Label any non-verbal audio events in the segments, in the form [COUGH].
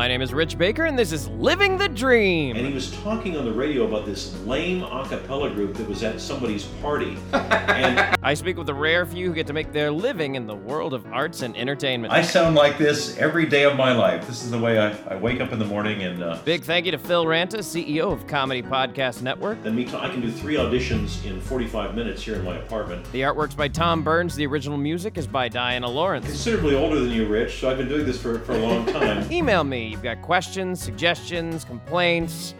My name is Rich Baker, and this is Living the Dream. And he was talking on the radio about this lame a cappella group that was at somebody's party. [LAUGHS] and I speak with the rare few who get to make their living in the world of arts and entertainment. I sound like this every day of my life. This is the way I, I wake up in the morning and. Uh, Big thank you to Phil Ranta, CEO of Comedy Podcast Network. then me, t- I can do three auditions in 45 minutes here in my apartment. The artwork's by Tom Burns. The original music is by Diana Lawrence. Considerably older than you, Rich, so I've been doing this for, for a long time. [LAUGHS] Email me. You've got questions, suggestions, complaints,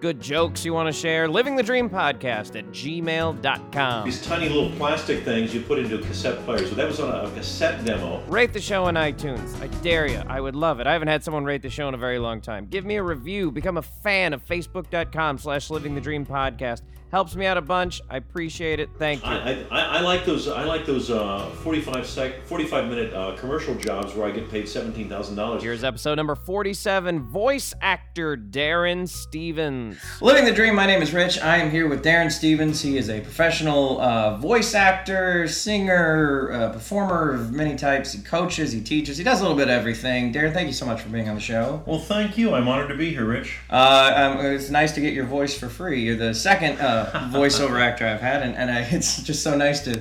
good jokes you want to share. Living the Dream Podcast at gmail.com. These tiny little plastic things you put into a cassette player. So that was on a, a cassette demo. Rate the show on iTunes. I dare you. I would love it. I haven't had someone rate the show in a very long time. Give me a review. Become a fan of facebook.com slash living the dream podcast. Helps me out a bunch. I appreciate it. Thank you. I, I, I like those. I like those uh, 45 sec, 45 minute uh, commercial jobs where I get paid seventeen thousand dollars. Here's episode number 47 voice actor Darren Stevens. Living the Dream, my name is Rich. I am here with Darren Stevens. He is a professional uh, voice actor, singer, uh, performer of many types. He coaches, he teaches, he does a little bit of everything. Darren, thank you so much for being on the show. well, thank you. I'm honored to be here, Rich. Uh, um, it's nice to get your voice for free. You're the second uh, [LAUGHS] voiceover actor I've had, and, and I, it's just so nice to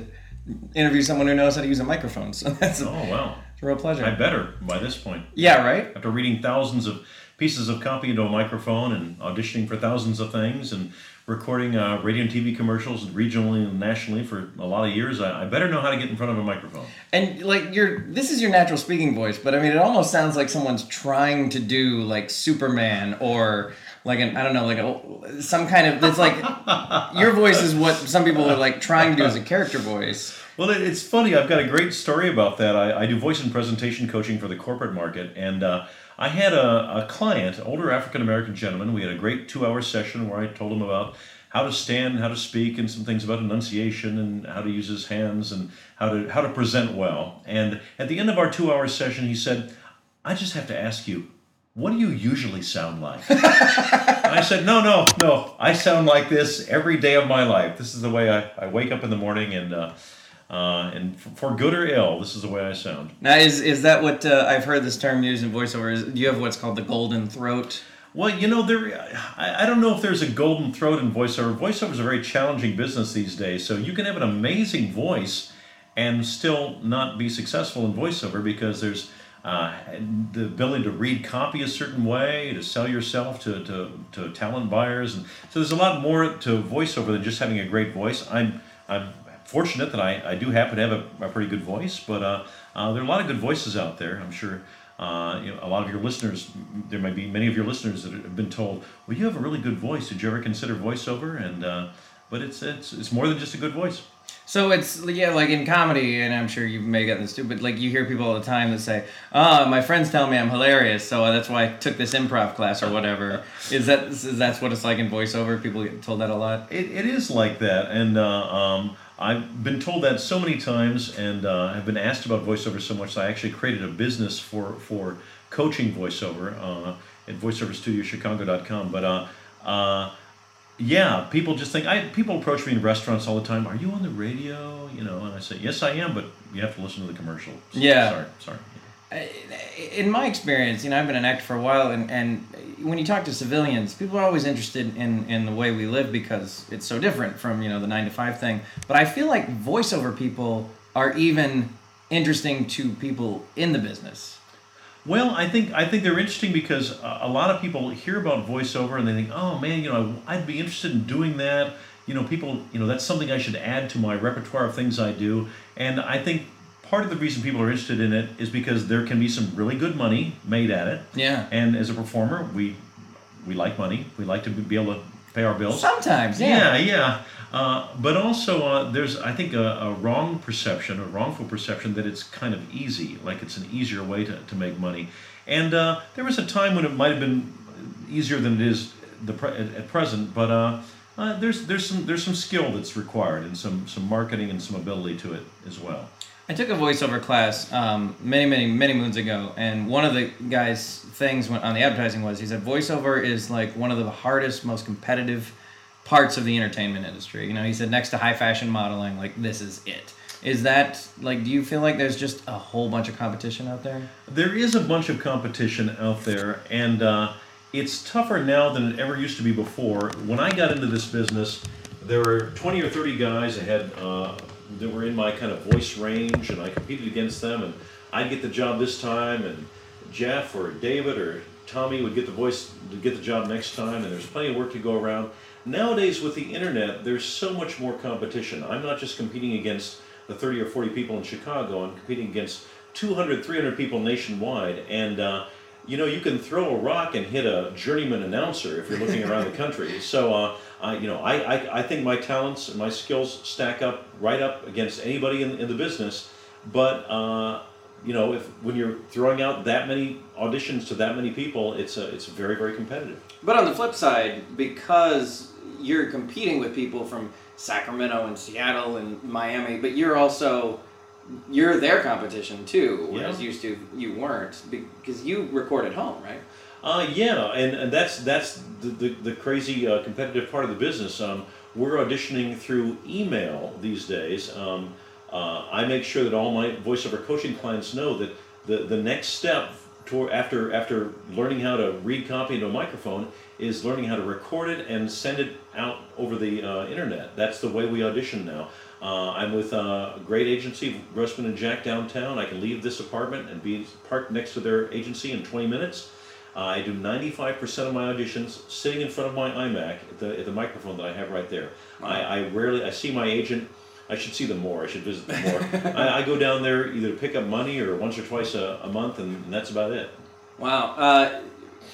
interview someone who knows how to use a microphone. So that's Oh, wow. it's a real pleasure. I better by this point. yeah, right? After reading thousands of pieces of copy into a microphone and auditioning for thousands of things and recording uh, radio and TV commercials regionally and nationally for a lot of years, I, I better know how to get in front of a microphone. And like your this is your natural speaking voice, but I mean it almost sounds like someone's trying to do like Superman or like an I don't know like a, some kind of it's like [LAUGHS] your voice is what some people are like trying to do as a character voice. Well, it, it's funny. I've got a great story about that. I, I do voice and presentation coaching for the corporate market, and uh, I had a, a client, older African American gentleman. We had a great two-hour session where I told him about how to stand, how to speak, and some things about enunciation and how to use his hands and how to how to present well. And at the end of our two-hour session, he said, "I just have to ask you." What do you usually sound like? [LAUGHS] I said, No, no, no. I sound like this every day of my life. This is the way I, I wake up in the morning, and uh, uh, and f- for good or ill, this is the way I sound. Now is is that what uh, I've heard this term used in voiceover? Is, do you have what's called the golden throat? Well, you know, there. I, I don't know if there's a golden throat in voiceover. Voiceover is a very challenging business these days. So you can have an amazing voice and still not be successful in voiceover because there's uh, the ability to read copy a certain way, to sell yourself to, to, to talent buyers, and so there's a lot more to voiceover than just having a great voice. I'm I'm fortunate that I, I do happen to have a, a pretty good voice, but uh, uh, there are a lot of good voices out there. I'm sure uh, you know, a lot of your listeners, there might be many of your listeners that have been told, "Well, you have a really good voice. Did you ever consider voiceover?" And uh, but it's it's it's more than just a good voice. So it's yeah, like in comedy, and I'm sure you may get this too, but like you hear people all the time that say, "Oh, my friends tell me I'm hilarious, so that's why I took this improv class or whatever." [LAUGHS] is that is that's what it's like in voiceover? People get told that a lot. It, it is like that, and uh, um, I've been told that so many times, and uh, have been asked about voiceover so much that I actually created a business for for coaching voiceover uh, at voiceoverstudiochicago.com. But uh, uh, yeah, people just think I people approach me in restaurants all the time. Are you on the radio? You know, and I say yes, I am, but you have to listen to the commercial. Yeah. sorry, sorry. in my experience, you know, I've been an actor for a while, and, and when you talk to civilians, people are always interested in, in the way we live because it's so different from, you know, the nine to five thing. But I feel like voiceover people are even interesting to people in the business. Well, I think I think they're interesting because a lot of people hear about voiceover and they think, "Oh man, you know, I'd be interested in doing that." You know, people, you know, that's something I should add to my repertoire of things I do. And I think part of the reason people are interested in it is because there can be some really good money made at it. Yeah. And as a performer, we we like money. We like to be able to pay our bills. Sometimes, Yeah, yeah. yeah. Uh, but also, uh, there's, I think, a, a wrong perception, a wrongful perception that it's kind of easy, like it's an easier way to, to make money. And uh, there was a time when it might have been easier than it is the pre- at, at present, but uh, uh, there's there's some there's some skill that's required and some some marketing and some ability to it as well. I took a voiceover class um, many, many, many moons ago, and one of the guys' things on the advertising was he said voiceover is like one of the hardest, most competitive parts of the entertainment industry. You know, he said next to high fashion modeling, like this is it. Is that like? Do you feel like there's just a whole bunch of competition out there? There is a bunch of competition out there, and uh, it's tougher now than it ever used to be before. When I got into this business, there were 20 or 30 guys that had uh, that were in my kind of voice range, and I competed against them, and I'd get the job this time, and Jeff or David or Tommy would get the voice to get the job next time, and there's plenty of work to go around. Nowadays, with the internet, there's so much more competition. I'm not just competing against the 30 or 40 people in Chicago, I'm competing against 200, 300 people nationwide, and uh, you know, you can throw a rock and hit a journeyman announcer if you're looking around the country. [LAUGHS] So, uh, I, you know, I, I, I think my talents and my skills stack up right up against anybody in, in the business. But, uh, you know, if when you're throwing out that many auditions to that many people, it's a, it's very, very competitive. But on the flip side, because you're competing with people from Sacramento and Seattle and Miami, but you're also you're their competition too, whereas Yeah. used to you weren't because you record at home, right? Uh, yeah, and, and that's that's the, the, the crazy uh, competitive part of the business. Um, we're auditioning through email these days. Um, uh, I make sure that all my voiceover coaching clients know that the, the next step toward, after after learning how to read copy into a microphone is learning how to record it and send it out over the uh, internet. That's the way we audition now. Uh, I'm with a great agency, Grossman and Jack downtown. I can leave this apartment and be parked next to their agency in 20 minutes. I do 95% of my auditions sitting in front of my iMac at the, at the microphone that I have right there. I, I rarely, I see my agent, I should see them more, I should visit them more. [LAUGHS] I, I go down there either to pick up money or once or twice a, a month, and, and that's about it. Wow. Uh,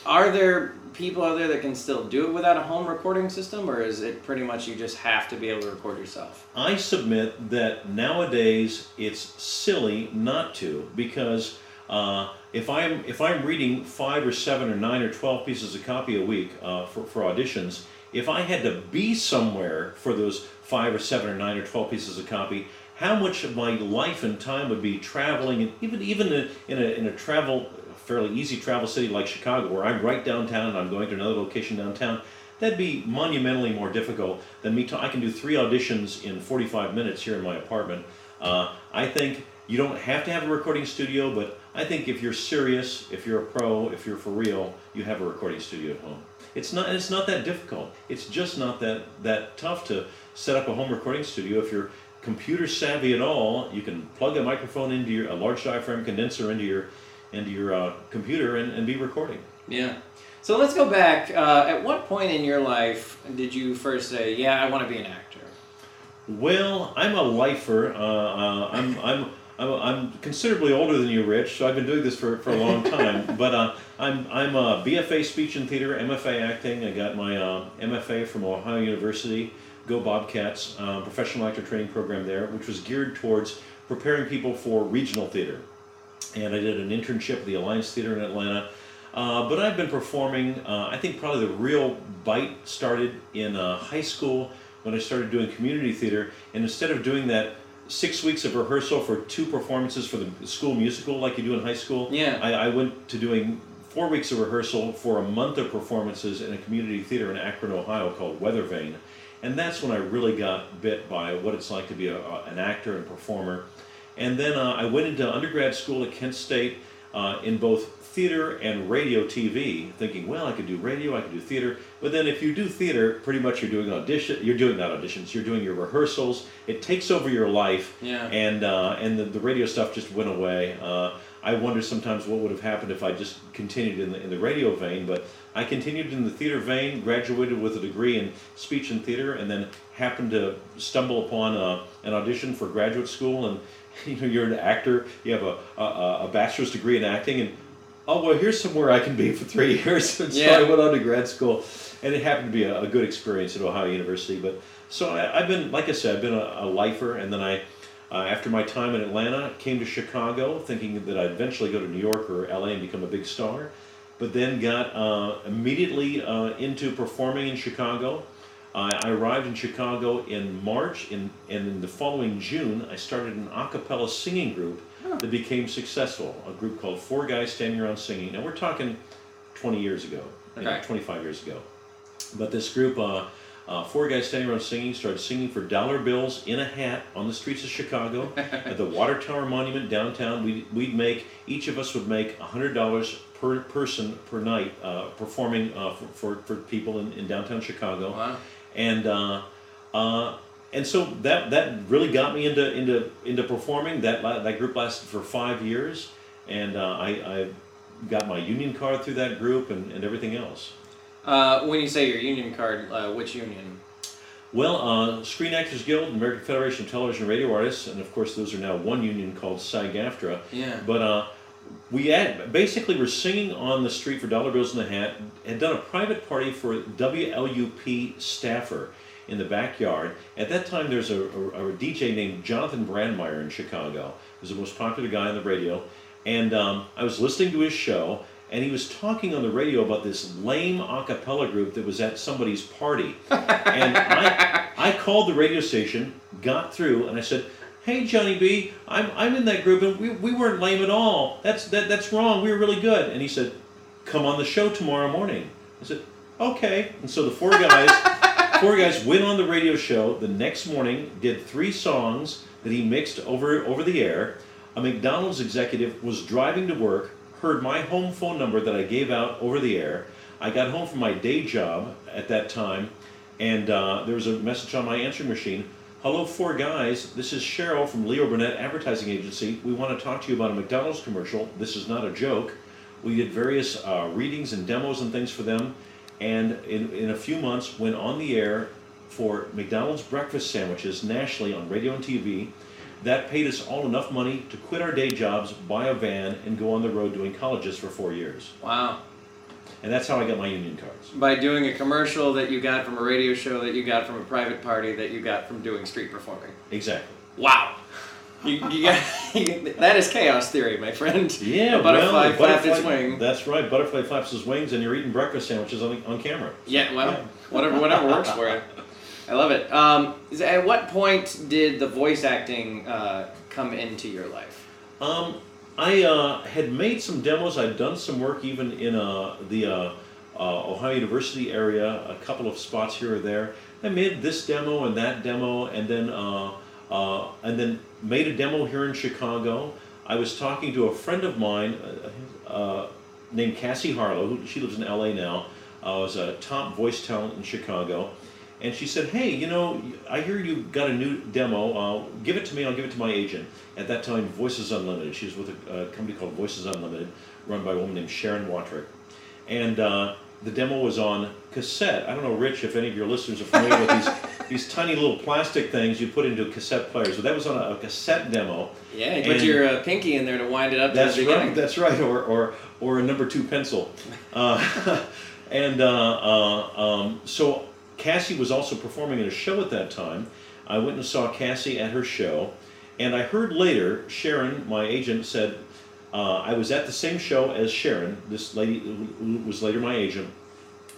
are there people out there that can still do it without a home recording system, or is it pretty much you just have to be able to record yourself? I submit that nowadays it's silly not to because uh, if I'm if I'm reading five or seven or nine or twelve pieces of copy a week uh, for, for auditions, if I had to be somewhere for those five or seven or nine or twelve pieces of copy, how much of my life and time would be traveling and even even in, a in a travel fairly easy travel city like Chicago, where I'm right downtown and I'm going to another location downtown, that'd be monumentally more difficult than me. I can do three auditions in 45 minutes here in my apartment. Uh, I think you don't have to have a recording studio, but I think if you're serious, if you're a pro, if you're for real, you have a recording studio at home. It's not. It's not that difficult. It's just not that that tough to set up a home recording studio if you're computer savvy at all. You can plug a microphone into your a large diaphragm condenser into your into your uh, computer and, and be recording. Yeah. So let's go back. Uh, at what point in your life did you first say, "Yeah, I want to be an actor"? Well, I'm a lifer. Uh, uh, I'm, I'm, I'm, I'm considerably older than you, Rich, so I've been doing this for, for a long time. [LAUGHS] but uh, I'm, I'm a BFA Speech and Theater, MFA Acting. I got my uh, MFA from Ohio University, Go Bobcats, uh, professional actor training program there, which was geared towards preparing people for regional theater. And I did an internship at the Alliance Theater in Atlanta. Uh, but I've been performing, uh, I think probably the real bite started in uh, high school when I started doing community theater. And instead of doing that six weeks of rehearsal for two performances for the school musical like you do in high school, Yeah. I, I went to doing four weeks of rehearsal for a month of performances in a community theater in Akron, Ohio called Weathervane. And that's when I really got bit by what it's like to be a, a- an actor and performer. And then uh, I went into undergrad school at Kent State uh, in both theater and radio TV, thinking, well, I could do radio, I could do theater. But then if you do theater, pretty much you're doing audition, you're doing not auditions, you're doing your rehearsals. It takes over your life. Yeah. And uh, and the, the radio stuff just went away. Uh, I wonder sometimes what would have happened if I just continued in the in the radio vein. But I continued in the theater vein, graduated with a degree in speech and theater, and then happened to stumble upon uh, an audition for graduate school. And [LAUGHS] you know, you're an actor, you have a, a, a bachelor's degree in acting, and oh well, here's somewhere I can be for three [LAUGHS] years. and so Yeah. I went on to grad school, and it happened to be a, a good experience at Ohio University. But so I, I've been, like I said, I've been a, a lifer, and then I. Uh, after my time in Atlanta, came to Chicago, thinking that I'd eventually go to New York or LA and become a big star, but then got uh, immediately uh, into performing in Chicago. I arrived in Chicago in March, in, and in the following June, I started an a cappella singing group that became successful. A group called Four Guys Standing Around Singing. Now we're talking 20 years ago, you know, 25 years ago. But this group uh, Uh, four guys standing around singing, started singing for dollar bills in a hat on the streets of Chicago. [LAUGHS] At the Water Tower Monument downtown, We'd, we'd make, each of us would make $100 per person per night uh, performing uh, for, for, for people in, in downtown Chicago. Wow. And, uh, uh, and so that, that really got me into, into, into performing. That, that group lasted for five years. And uh, I, I got my union card through that group and, and everything else. Uh, when you say your union card, uh, which union? Well, uh, Screen Actors Guild, American Federation of Television and Radio Artists, and of course those are now one union called SAG-AFTRA. Yeah. But uh, we had basically were singing on the street for dollar bills in the hat. Had done a private party for WLUP staffer in the backyard. At that time, there's a, a, a DJ named Jonathan Brandmeier in Chicago. Was the most popular guy on the radio, and um, I was listening to his show. And he was talking on the radio about this lame a cappella group that was at somebody's party. and I, I called the radio station, got through, and I said, Hey Johnny B, I'm, I'm in that group and we, we weren't lame at all. That's that, that's wrong. We were really good. And he said, Come on the show tomorrow morning. I said, Okay. And so the four guys [LAUGHS] four guys went on the radio show the next morning, did three songs that he mixed over over the air. A McDonald's executive was driving to work, heard my home phone number that I gave out over the air. I got home from my day job at that time, and uh, there was a message on my answering machine. Hello, four guys. This is Cheryl from Leo Burnett Advertising Agency. We want to talk to you about a McDonald's commercial. This is not a joke. We did various uh, readings and demos and things for them, and in, in a few months went on the air for McDonald's breakfast sandwiches nationally on radio and TV. That paid us all enough money to quit our day jobs, buy a van, and go on the road doing colleges for four years. Wow. And that's how I got my union cards. By doing a commercial that you got from a radio show that you got from a private party that you got from doing street performing. Exactly. Wow. You, you got, [LAUGHS] that is chaos theory, my friend. Yeah, a butterfly well, flapped its wing. That's right. Butterfly flaps his wings, and you're eating breakfast sandwiches on, on camera. Yeah, well, whatever, whatever works for you. I love it. Um, at what point did the voice acting uh, come into your life? Um, I uh, had made some demos. I'd done some work even in uh, the uh, uh, Ohio University area, a couple of spots here or there. I made this demo and that demo, and then uh, uh, and then made a demo here in Chicago. I was talking to a friend of mine named Cassie Harlow. Who, she lives in LA now. Uh, was a top voice talent in Chicago. And she said, "Hey, you know, I hear you got a new demo. Uh, give it to me. I'll give it to my agent." At that time, Voices Unlimited. She was with a, a company called Voices Unlimited, run by a woman named Sharon Wottrich. And uh, the demo was on cassette. I don't know, Rich, if any of your listeners are familiar with these [LAUGHS] these tiny little plastic things you put into a cassette players. So that was on a, a cassette demo. Yeah, you put your uh, pinky in there to wind it up That's right. That's right. Or or or a number two pencil. [LAUGHS] Uh, [LAUGHS] and uh, uh, um, so Cassie was also performing in a show at that time. I went and saw Cassie at her show, and I heard later Sharon, my agent, said uh, I was at the same show as Sharon. This lady who was later my agent,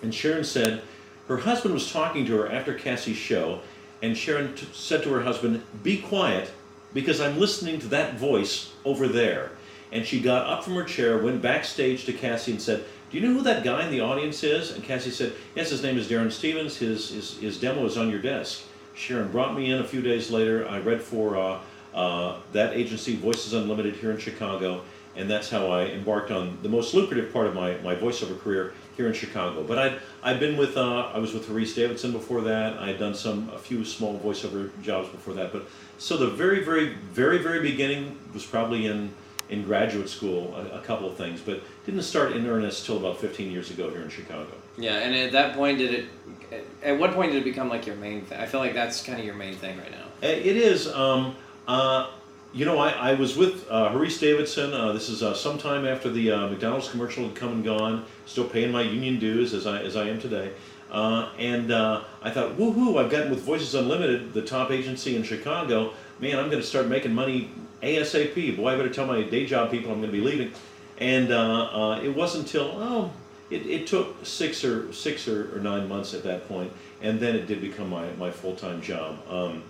and Sharon said her husband was talking to her after Cassie's show, and Sharon t- said to her husband, "Be quiet, because I'm listening to that voice over there." And she got up from her chair, went backstage to Cassie, and said, "Do you know who that guy in the audience is?" And Cassie said, "Yes, his name is Darren Stevens. His his, his demo is on your desk." Sharon brought me in a few days later. I read for uh, uh, that agency, Voices Unlimited, here in Chicago, and that's how I embarked on the most lucrative part of my, my voiceover career here in Chicago. But I'd I've been with uh, I was with Harrise Davidson before that. I had done some a few small voiceover jobs before that. But so the very very very very beginning was probably in in graduate school a, a couple of things, but didn't start in earnest till about 15 years ago here in Chicago. Yeah, and at that point, did it? At what point did it become like your main thing? I feel like that's kind of your main thing right now. Uh, It is. Um, uh, you know, I, I was with uh, Harrise Davidson. Uh, this is uh, sometime after the uh, McDonald's commercial had come and gone. Still paying my union dues as I as I am today. Uh, and uh, I thought, woohoo! I've gotten with Voices Unlimited, the top agency in Chicago. Man, I'm going to start making money ASAP. Boy, I better tell my day job people I'm going to be leaving. And uh, uh, it wasn't until oh, it, it took six or six or, or nine months at that point, and then it did become my, my full time job. Um,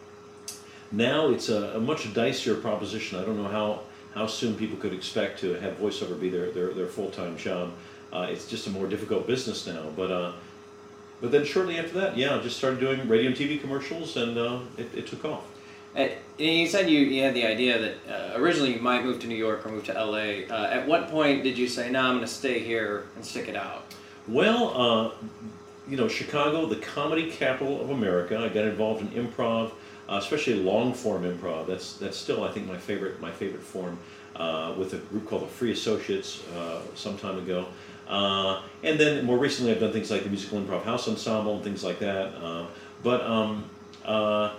now it's a, a much dicier proposition. I don't know how, how soon people could expect to have voiceover be their, their, their full time job. Uh, it's just a more difficult business now. But uh, but then shortly after that, yeah, I just started doing radio and TV commercials, and uh, it, it took off. Uh, you said you, you had the idea that uh, originally you might move to New York or move to LA. Uh, at what point did you say, "No, I'm going to stay here and stick it out"? Well, uh, you know, Chicago, the comedy capital of America. I got involved in improv, uh, especially long form improv. That's that's still, I think, my favorite my favorite form. Uh, with a group called the Free Associates uh, some time ago. Uh, and then more recently, I've done things like the Musical Improv House Ensemble and things like that. Uh, but um, uh,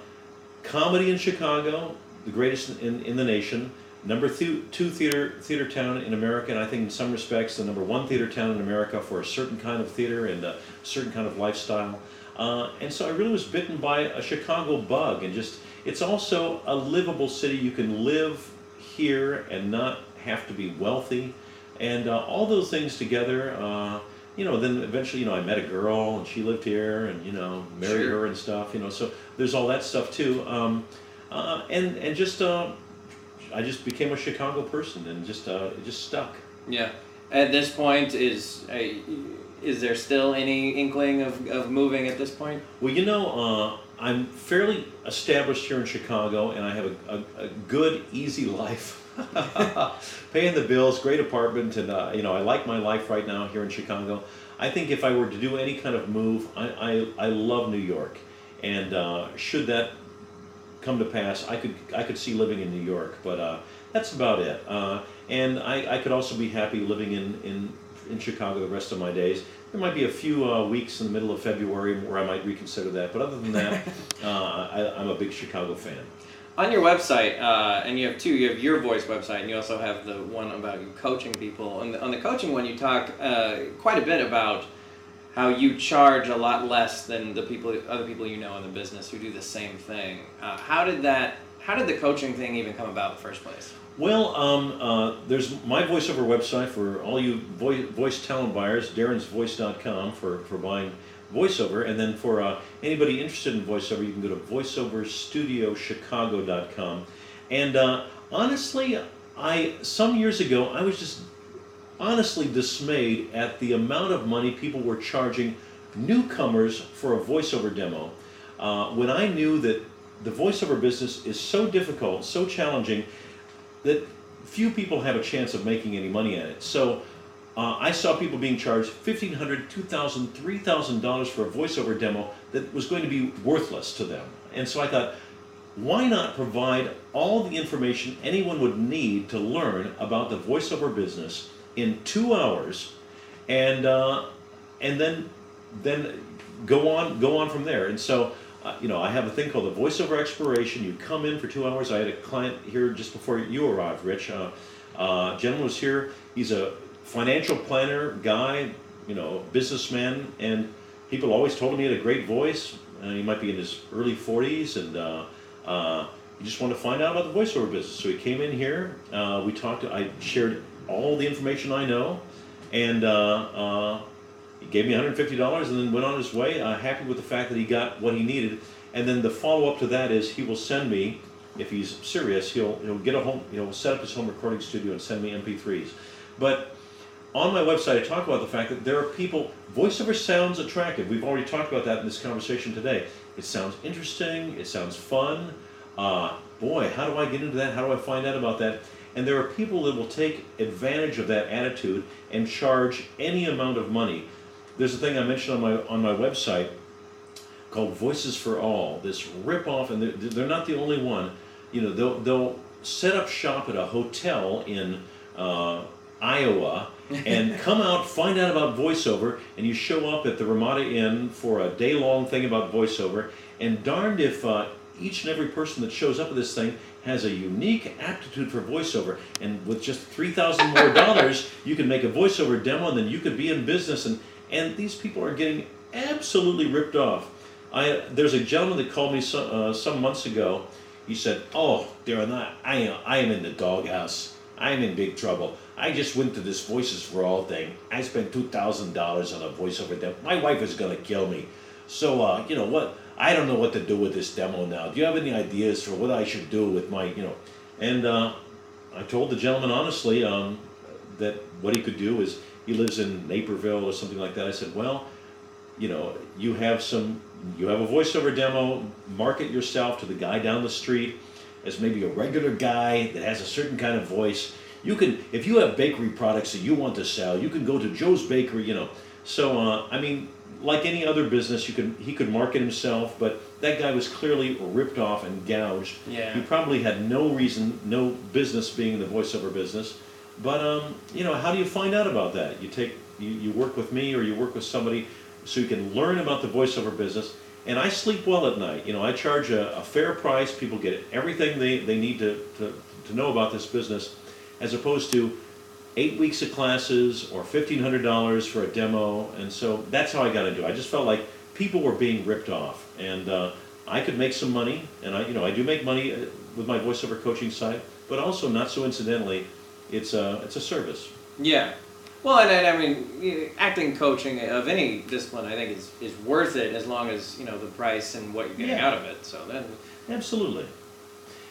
comedy in Chicago, the greatest in, in the nation, number th- two theater theater town in America, and I think in some respects the number one theater town in America for a certain kind of theater and a certain kind of lifestyle. Uh, and so I really was bitten by a Chicago bug, and just it's also a livable city. You can live here and not have to be wealthy, and uh, all those things together. Uh, you know, then eventually, you know, I met a girl and she lived here, and you know, married Sure. her and stuff. You know, so there's all that stuff too. Um, uh, and and just uh, I just became a Chicago person and just uh, it just stuck. Yeah. At this point, is uh, is there still any inkling of, of moving at this point? Well, you know, uh, I'm fairly established here in Chicago, and I have a, a, a good, easy [LAUGHS] life. [LAUGHS] Paying the bills, great apartment, and uh, you know, I like my life right now here in Chicago. I think if I were to do any kind of move, I, I, I love New York, and uh, should that come to pass, I could I could see living in New York, but uh, that's about it. Uh, and I, I could also be happy living in, in in Chicago the rest of my days. There might be a few uh, weeks in the middle of February where I might reconsider that, but other than that, [LAUGHS] uh, I, I'm a big Chicago fan. On your website, uh, and you have two. You have your voice website, and you also have the one about you coaching people. The, on the coaching one, you talk uh, quite a bit about how you charge a lot less than the people, other people you know in the business who do the same thing. Uh, how did that? How did the coaching thing even come about in the first place? Well, um, uh, there's my voiceover website for all you voice, voice talent buyers, darrensvoice.com for, for buying voiceover. And then for uh, anybody interested in voiceover, you can go to voiceoverstudiochicago.com. And uh, honestly, I some years ago, I was just honestly dismayed at the amount of money people were charging newcomers for a voiceover demo. Uh, when I knew that the voiceover business is so difficult, so challenging, that few people have a chance of making any money at it. So uh, I saw people being charged $1,500, $2,000, $3,000 for a voiceover demo that was going to be worthless to them. And so I thought, why not provide all the information anyone would need to learn about the voiceover business in two hours, and uh, and then then go on go on from there. And so, uh, you know, I have a thing called the voiceover exploration. You come in for two hours. I had a client here just before you arrived, Rich. Uh, uh, gentleman was here. He's a financial planner guy, you know, businessman, and people always told him he had a great voice. Uh, he might be in his early 40s, and uh, uh, he just wanted to find out about the voiceover business. So he came in here. Uh, we talked. I shared all the information I know, and uh, he gave me $150 and then went on his way, happy with the fact that he got what he needed. And then the follow up to that is he will send me, if he's serious, he'll he'll get a home, he'll set up his home recording studio and send me MP3s. But on my website, I talk about the fact that there are people. Voiceover sounds attractive. We've already talked about that in this conversation today. It sounds interesting. It sounds fun. Uh, boy, how do I get into that? How do I find out about that? And there are people that will take advantage of that attitude and charge any amount of money. There's a thing I mentioned on my on my website called Voices for All. This ripoff, and they're, they're not the only one. You know, they'll they'll set up shop at a hotel in uh, Iowa and [LAUGHS] come out, find out about voiceover, and you show up at the Ramada Inn for a day long thing about voiceover. And darned if uh, each and every person that shows up at this thing has a unique aptitude for voiceover. And with just three thousand more [LAUGHS] dollars, you can make a voiceover demo, and then you could be in business. And and these people are getting absolutely ripped off. I there's a gentleman that called me some, uh, some months ago. He said, "Oh, Darren, I, I am I am in the doghouse. I'm in big trouble. I just went to this Voices for All thing. I spent two thousand dollars on a voiceover demo. My wife is gonna kill me. So uh, you know what? I don't know what to do with this demo now. Do you have any ideas for what I should do with my you know?" And uh, I told the gentleman honestly um, that what he could do is he lives in Naperville or something like that. I said, "Well." you know, you have some, you have a voiceover demo. Market yourself to the guy down the street as maybe a regular guy that has a certain kind of voice. You can, if you have bakery products that you want to sell, you can go to Joe's Bakery. You know, so uh, I mean, like any other business, you can he could market himself, but that guy was clearly ripped off and gouged. Yeah. He probably had no reason, no business being in the voiceover business. But um, you know, how do you find out about that? You take you, you work with me or you work with somebody so you can learn about the voiceover business. And I sleep well at night. You know, I charge a, a fair price. People get everything they, they need to, to, to know about this business, as opposed to eight weeks of classes or $1,500 for a demo. And so that's how I got into it. I just felt like people were being ripped off. And uh, I could make some money. And I, you know, I do make money uh, with my voiceover coaching site, but also not so incidentally, it's a, it's a service. Yeah. Well, and, and I mean, acting coaching of any discipline, I think, is, is worth it as long as you know the price and what you're getting Yeah. out of it. So then, Absolutely.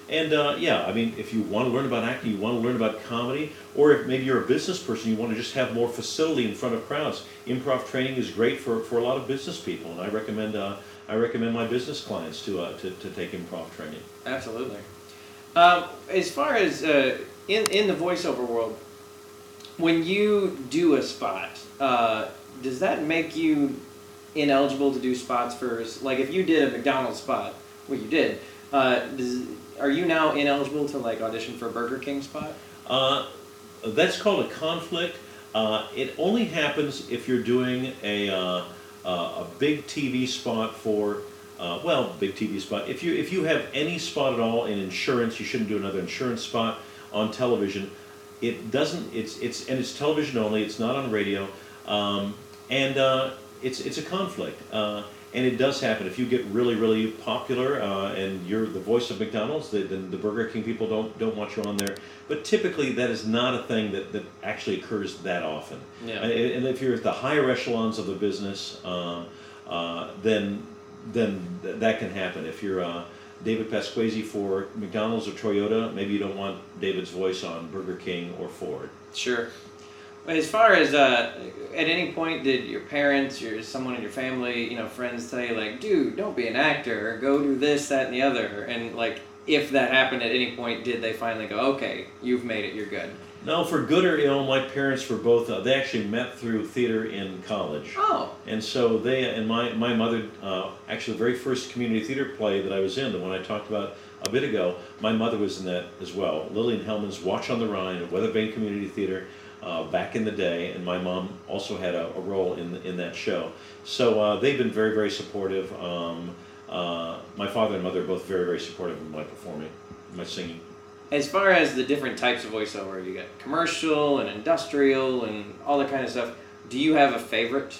And uh, yeah, I mean, if you want to learn about acting, you want to learn about comedy, or if maybe you're a business person, you want to just have more facility in front of crowds. Improv training is great for, for a lot of business people, and I recommend uh, I recommend my business clients to, uh, to to take improv training. absolutely. Um, as far as uh, in in the voiceover world, when you do a spot, uh, does that make you ineligible to do spots for like if you did a McDonald's spot, well, you did. Uh, does, are you now ineligible to like audition for a Burger King spot? Uh, that's called a conflict. Uh, it only happens if you're doing a, uh, uh, a big TV spot for, uh, well, big TV spot. If you if you have any spot at all in insurance, you shouldn't do another insurance spot on television. It doesn't. It's it's and it's television only. It's not on radio, um, and uh, it's it's a conflict. And it does happen if you get really really popular uh, and you're the voice of McDonald's. The, then the Burger King people don't don't want you on there. But typically that is not a thing that, that actually occurs that often. Yeah. And, and if you're at the higher echelons of the business, uh, uh, then then th- that can happen. If you're uh, David Pasquesi for McDonald's or Toyota, maybe you don't want David's voice on Burger King or Ford. Sure. As far as uh, at any point did your parents, your someone in your family, you know, friends tell you like, dude, don't be an actor, or go do this, that, and the other, and like, if that happened at any point, did they finally go, okay, you've made it, you're good? No, for good or ill, my parents were both. Uh, they actually met through theater in college. Oh, And so they and my my mother uh, actually the very first community theater play that I was in, the one I talked about a bit ago, my mother was in that as well. Lillian Hellman's Watch on the Rhine at Weathervane Community Theater uh, back in the day, and my mom also had a, a role in in that show. So uh, they've been very very supportive. Um, uh, my father and mother are both very very supportive of my performing, my singing. as far as the different types of voiceover, you got commercial and industrial and all that kind of stuff. Do you have a favorite?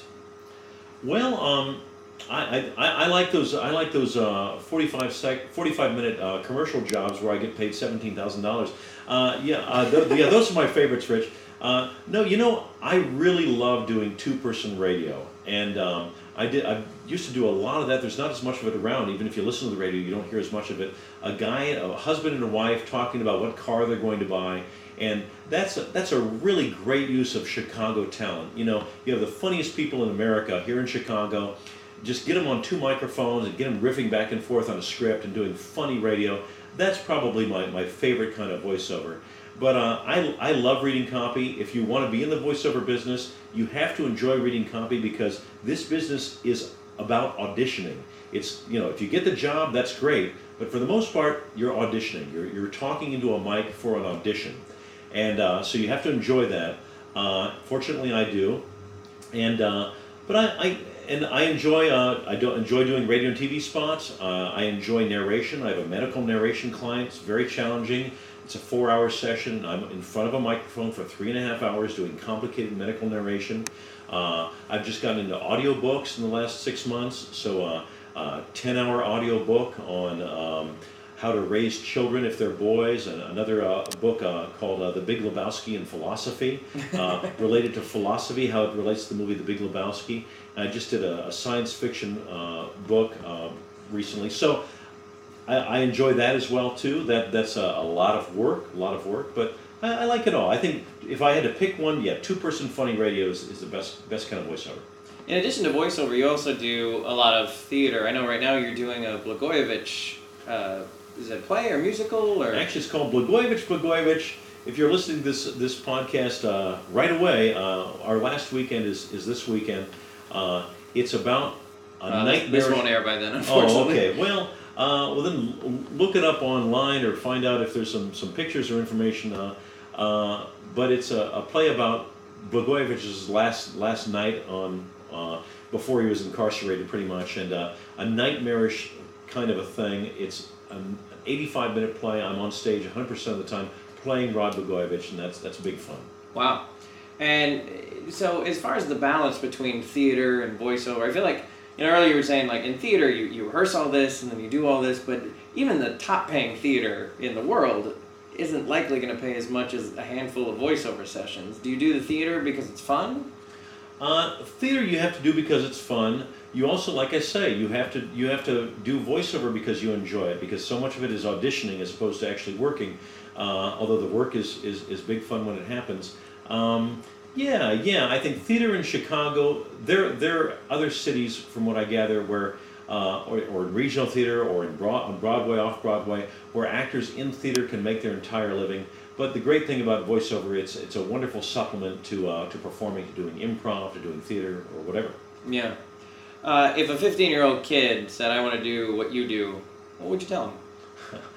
Well, um, I, I, I like those I like those uh, 45 sec 45 minute uh, commercial jobs where I get paid seventeen thousand dollars. Uh, yeah, uh, th- yeah, those are my favorites, Rich. Uh, no, you know, I really love doing two person radio, and um, I did. I used to do a lot of that. There's not as much of it around. Even if you listen to the radio, you don't hear as much of it. A guy, a husband and a wife talking about what car they're going to buy, and that's a, that's a really great use of Chicago talent. You know, you have the funniest people in America here in Chicago. Just get them on two microphones and get them riffing back and forth on a script and doing funny radio. That's probably my, my favorite kind of voiceover. But uh, I, I love reading copy. If you want to be in the voiceover business, you have to enjoy reading copy because this business is about auditioning. It's, you know, if you get the job, that's great. But for the most part, you're auditioning. You're, you're talking into a mic for an audition. And uh, so you have to enjoy that. Uh, fortunately, I do. And uh, but I, I and I enjoy uh, I do enjoy doing radio and TV spots. Uh, I enjoy narration. I have a medical narration client. It's very challenging. It's a four-hour session. I'm in front of a microphone for three and a half hours doing complicated medical narration. Uh, I've just gotten into audiobooks in the last six months. So uh, uh, 10-hour audiobook on um, how to raise children if they're boys, and another uh, book uh, called uh, The Big Lebowski and Philosophy, uh, [LAUGHS] related to philosophy, how it relates to the movie The Big Lebowski. And I just did a, a science fiction uh, book uh, recently, so I, I enjoy that as well too. That that's a, a lot of work, a lot of work, but I, I like it all. I think if I had to pick one, yeah, two-person funny radio is, is the best best kind of voiceover. In addition to voiceover, you also do a lot of theater. I know right now you're doing a Blagojevich. Uh, is it play or musical or? Actually, it's called Blagojevich Blagojevich. If you're listening to this this podcast uh, right away, uh, our last weekend is, is this weekend. Uh, it's about a Uh, nightmare. this won't air by then, Oh, okay. Well, uh, well then look it up online or find out if there's some, some pictures or information. Uh, uh, but it's a, a play about Blagojevich's last last night on uh, before he was incarcerated, pretty much, and uh, a nightmarish kind of a thing. It's an 85 minute play. I'm on stage 100% of the time playing Rod Blagojevich, and that's that's big fun. Wow. And so, as far as the balance between theater and voiceover, I feel like, you know, earlier you were saying, like, in theater, you, you rehearse all this and then you do all this, but even the top paying theater in the world isn't likely going to pay as much as a handful of voiceover sessions. Do you do the theater because it's fun? Uh, theater you have to do because it's fun. You also, like I say, you have to you have to do voiceover because you enjoy it. Because so much of it is auditioning as opposed to actually working. Uh, although the work is, is is big fun when it happens. Um, yeah, yeah. I think theater in Chicago. There there are other cities, from what I gather, where uh, or, or in regional theater or in broad, on Broadway, off Broadway, where actors in theater can make their entire living. But the great thing about voiceover, it's it's a wonderful supplement to uh, to performing, to doing improv, to doing theater, or whatever. Yeah. Uh, if a 15 year old kid said, I want to do what you do, what would you tell him? [LAUGHS]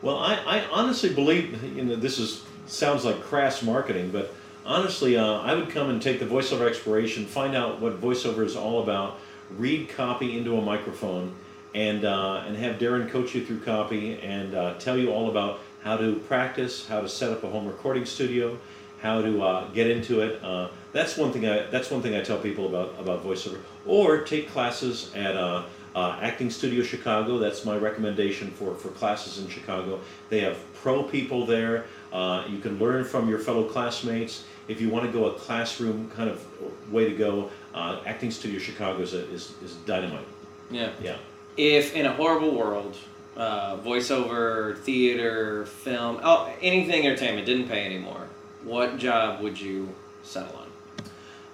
Well, I, I honestly believe you know this is sounds like crass marketing, but honestly, uh, I would come and take the voiceover exploration, find out what voiceover is all about, read copy into a microphone, and uh, and have Darren coach you through copy and uh, tell you all about how to practice, how to set up a home recording studio, how to uh, get into it. Uh, that's one thing I that's one thing I tell people about about voiceover. Or take classes at uh, Acting Studio Chicago. That's my recommendation for for classes in Chicago. They have pro people there. Uh, you can learn from your fellow classmates. If you want to go a classroom kind of way to go, uh, Acting Studio Chicago is, a, is, is dynamite. Yeah. Yeah. if in a horrible world, uh, voiceover, theater, film, oh, anything entertainment didn't pay anymore, what job would you settle on?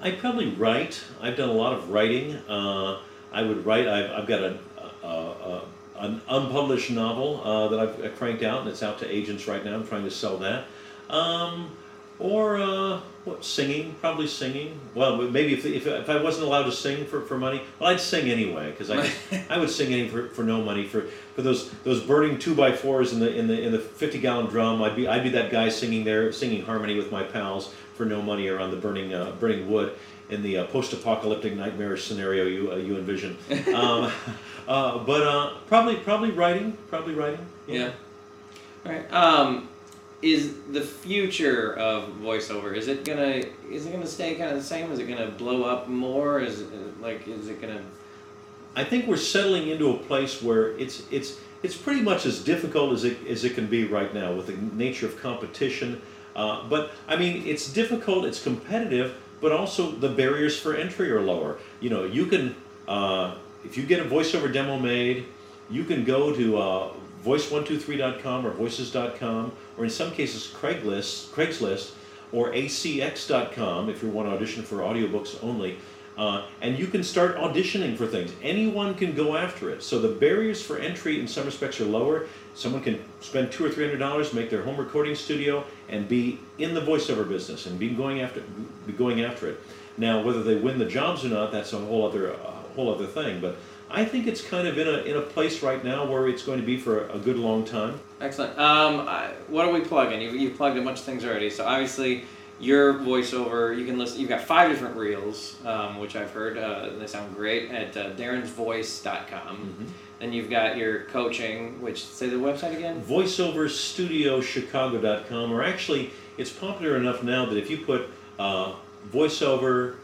I probably write. I've done a lot of writing. Uh, I would write. I've, I've got a, a, a an unpublished novel uh, that I've, cranked out, and it's out to agents right now. I'm trying to sell that. Um, or uh, what? Singing? Probably singing. Well, maybe if, if, if I wasn't allowed to sing for, for money, well, I'd sing anyway because I [LAUGHS] I would sing any for, for no money for, for those those burning two by fours in the in the in the 50 gallon drum. I'd be I'd be that guy singing there, singing harmony with my pals for no money around the burning uh, burning wood in the uh, post-apocalyptic nightmarish scenario you uh, you envision. [LAUGHS] um, [LAUGHS] uh, but uh, probably probably writing, probably writing. Yeah. All right. Um, is the future of voiceover? Is it gonna is it gonna stay kind of the same? Is it gonna blow up more? Is it, like is it gonna? I think we're settling into a place where it's it's it's pretty much as difficult as it as it can be right now with the nature of competition. Uh, but I mean, it's difficult, it's competitive, but also the barriers for entry are lower. You know, you can uh, if you get a voiceover demo made, you can go to uh, voice123.com or voices.com, or in some cases Craigslist, Craigslist, or acx.com if you want to audition for audiobooks only. Uh, and you can start auditioning for things. Anyone can go after it. So the barriers for entry in some respects are lower. Someone can spend two or three hundred dollars, make their home recording studio, and be in the voiceover business and be going after be going after it. Now, whether they win the jobs or not, that's a whole other a whole other thing. But I think it's kind of in a in a place right now where it's going to be for a good long time. Excellent. Um, I, what are we plugging? You've, you've plugged a bunch of things already. So obviously, your voiceover. You can listen. You've got five different reels, um, which I've heard. Uh, they sound great at uh, Darren'sVoice.com. Then you've got your coaching, which say the website again. voiceoverstudiochicago.com or actually it's popular enough now that if you put uh, voiceover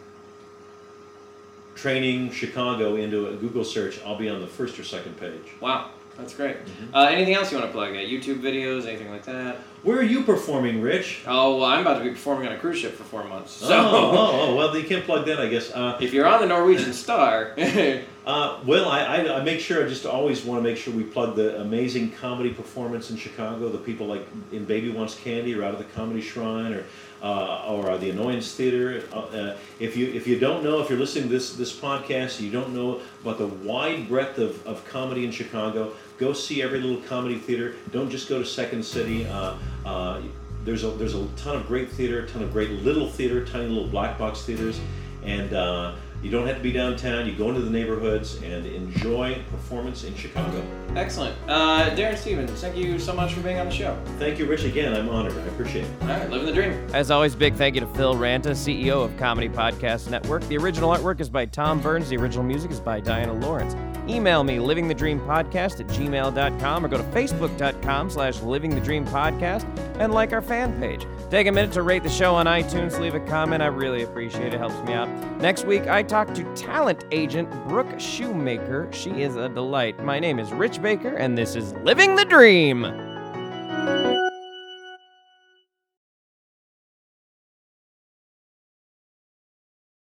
training chicago into a google search i'll be on the first or second page Wow, that's great. Uh, anything else you want to plug? Uh, YouTube videos, anything like that? Where are you performing, Rich? Oh, well, I'm about to be performing on a cruise ship for four months. So, [LAUGHS] Oh, oh, oh, well, you can't plug that, I guess. Uh, if you're on the Norwegian Star, [LAUGHS] uh, well, I, I, I make sure, I just always want to make sure we plug the amazing comedy performance in Chicago. The people like in Baby Wants Candy or out of the Comedy Shrine or uh, or the Annoyance Theater. Uh, uh, if you if you don't know, if you're listening to this this podcast, you don't know about the wide breadth of, of comedy in Chicago. Go see every little comedy theater. Don't just go to Second City. Uh, uh, there's a there's a ton of great theater, a ton of great little theater, tiny little black box theaters, and you don't have to be downtown. You go into the neighborhoods and enjoy performance in Chicago. excellent. Uh, Darren Stevens, thank you so much for being on the show. Thank you, Rich. Again, I'm honored. I appreciate it. All right, living the dream. As always, big thank you to Phil Ranta, CEO of Comedy Podcast Network. The original artwork is by Tom Burns. The original music is by Diana Lawrence. Email me, livingthedreampodcast at gmail.com or go to facebook.com slash livingthedreampodcast and like our fan page. Take a minute to rate the show on iTunes, leave a comment. I really appreciate it. Helps me out. Next week, I talk to talent agent Brooke Shoemaker. She is a delight. My name is Rich Baker, and this is Living the Dream.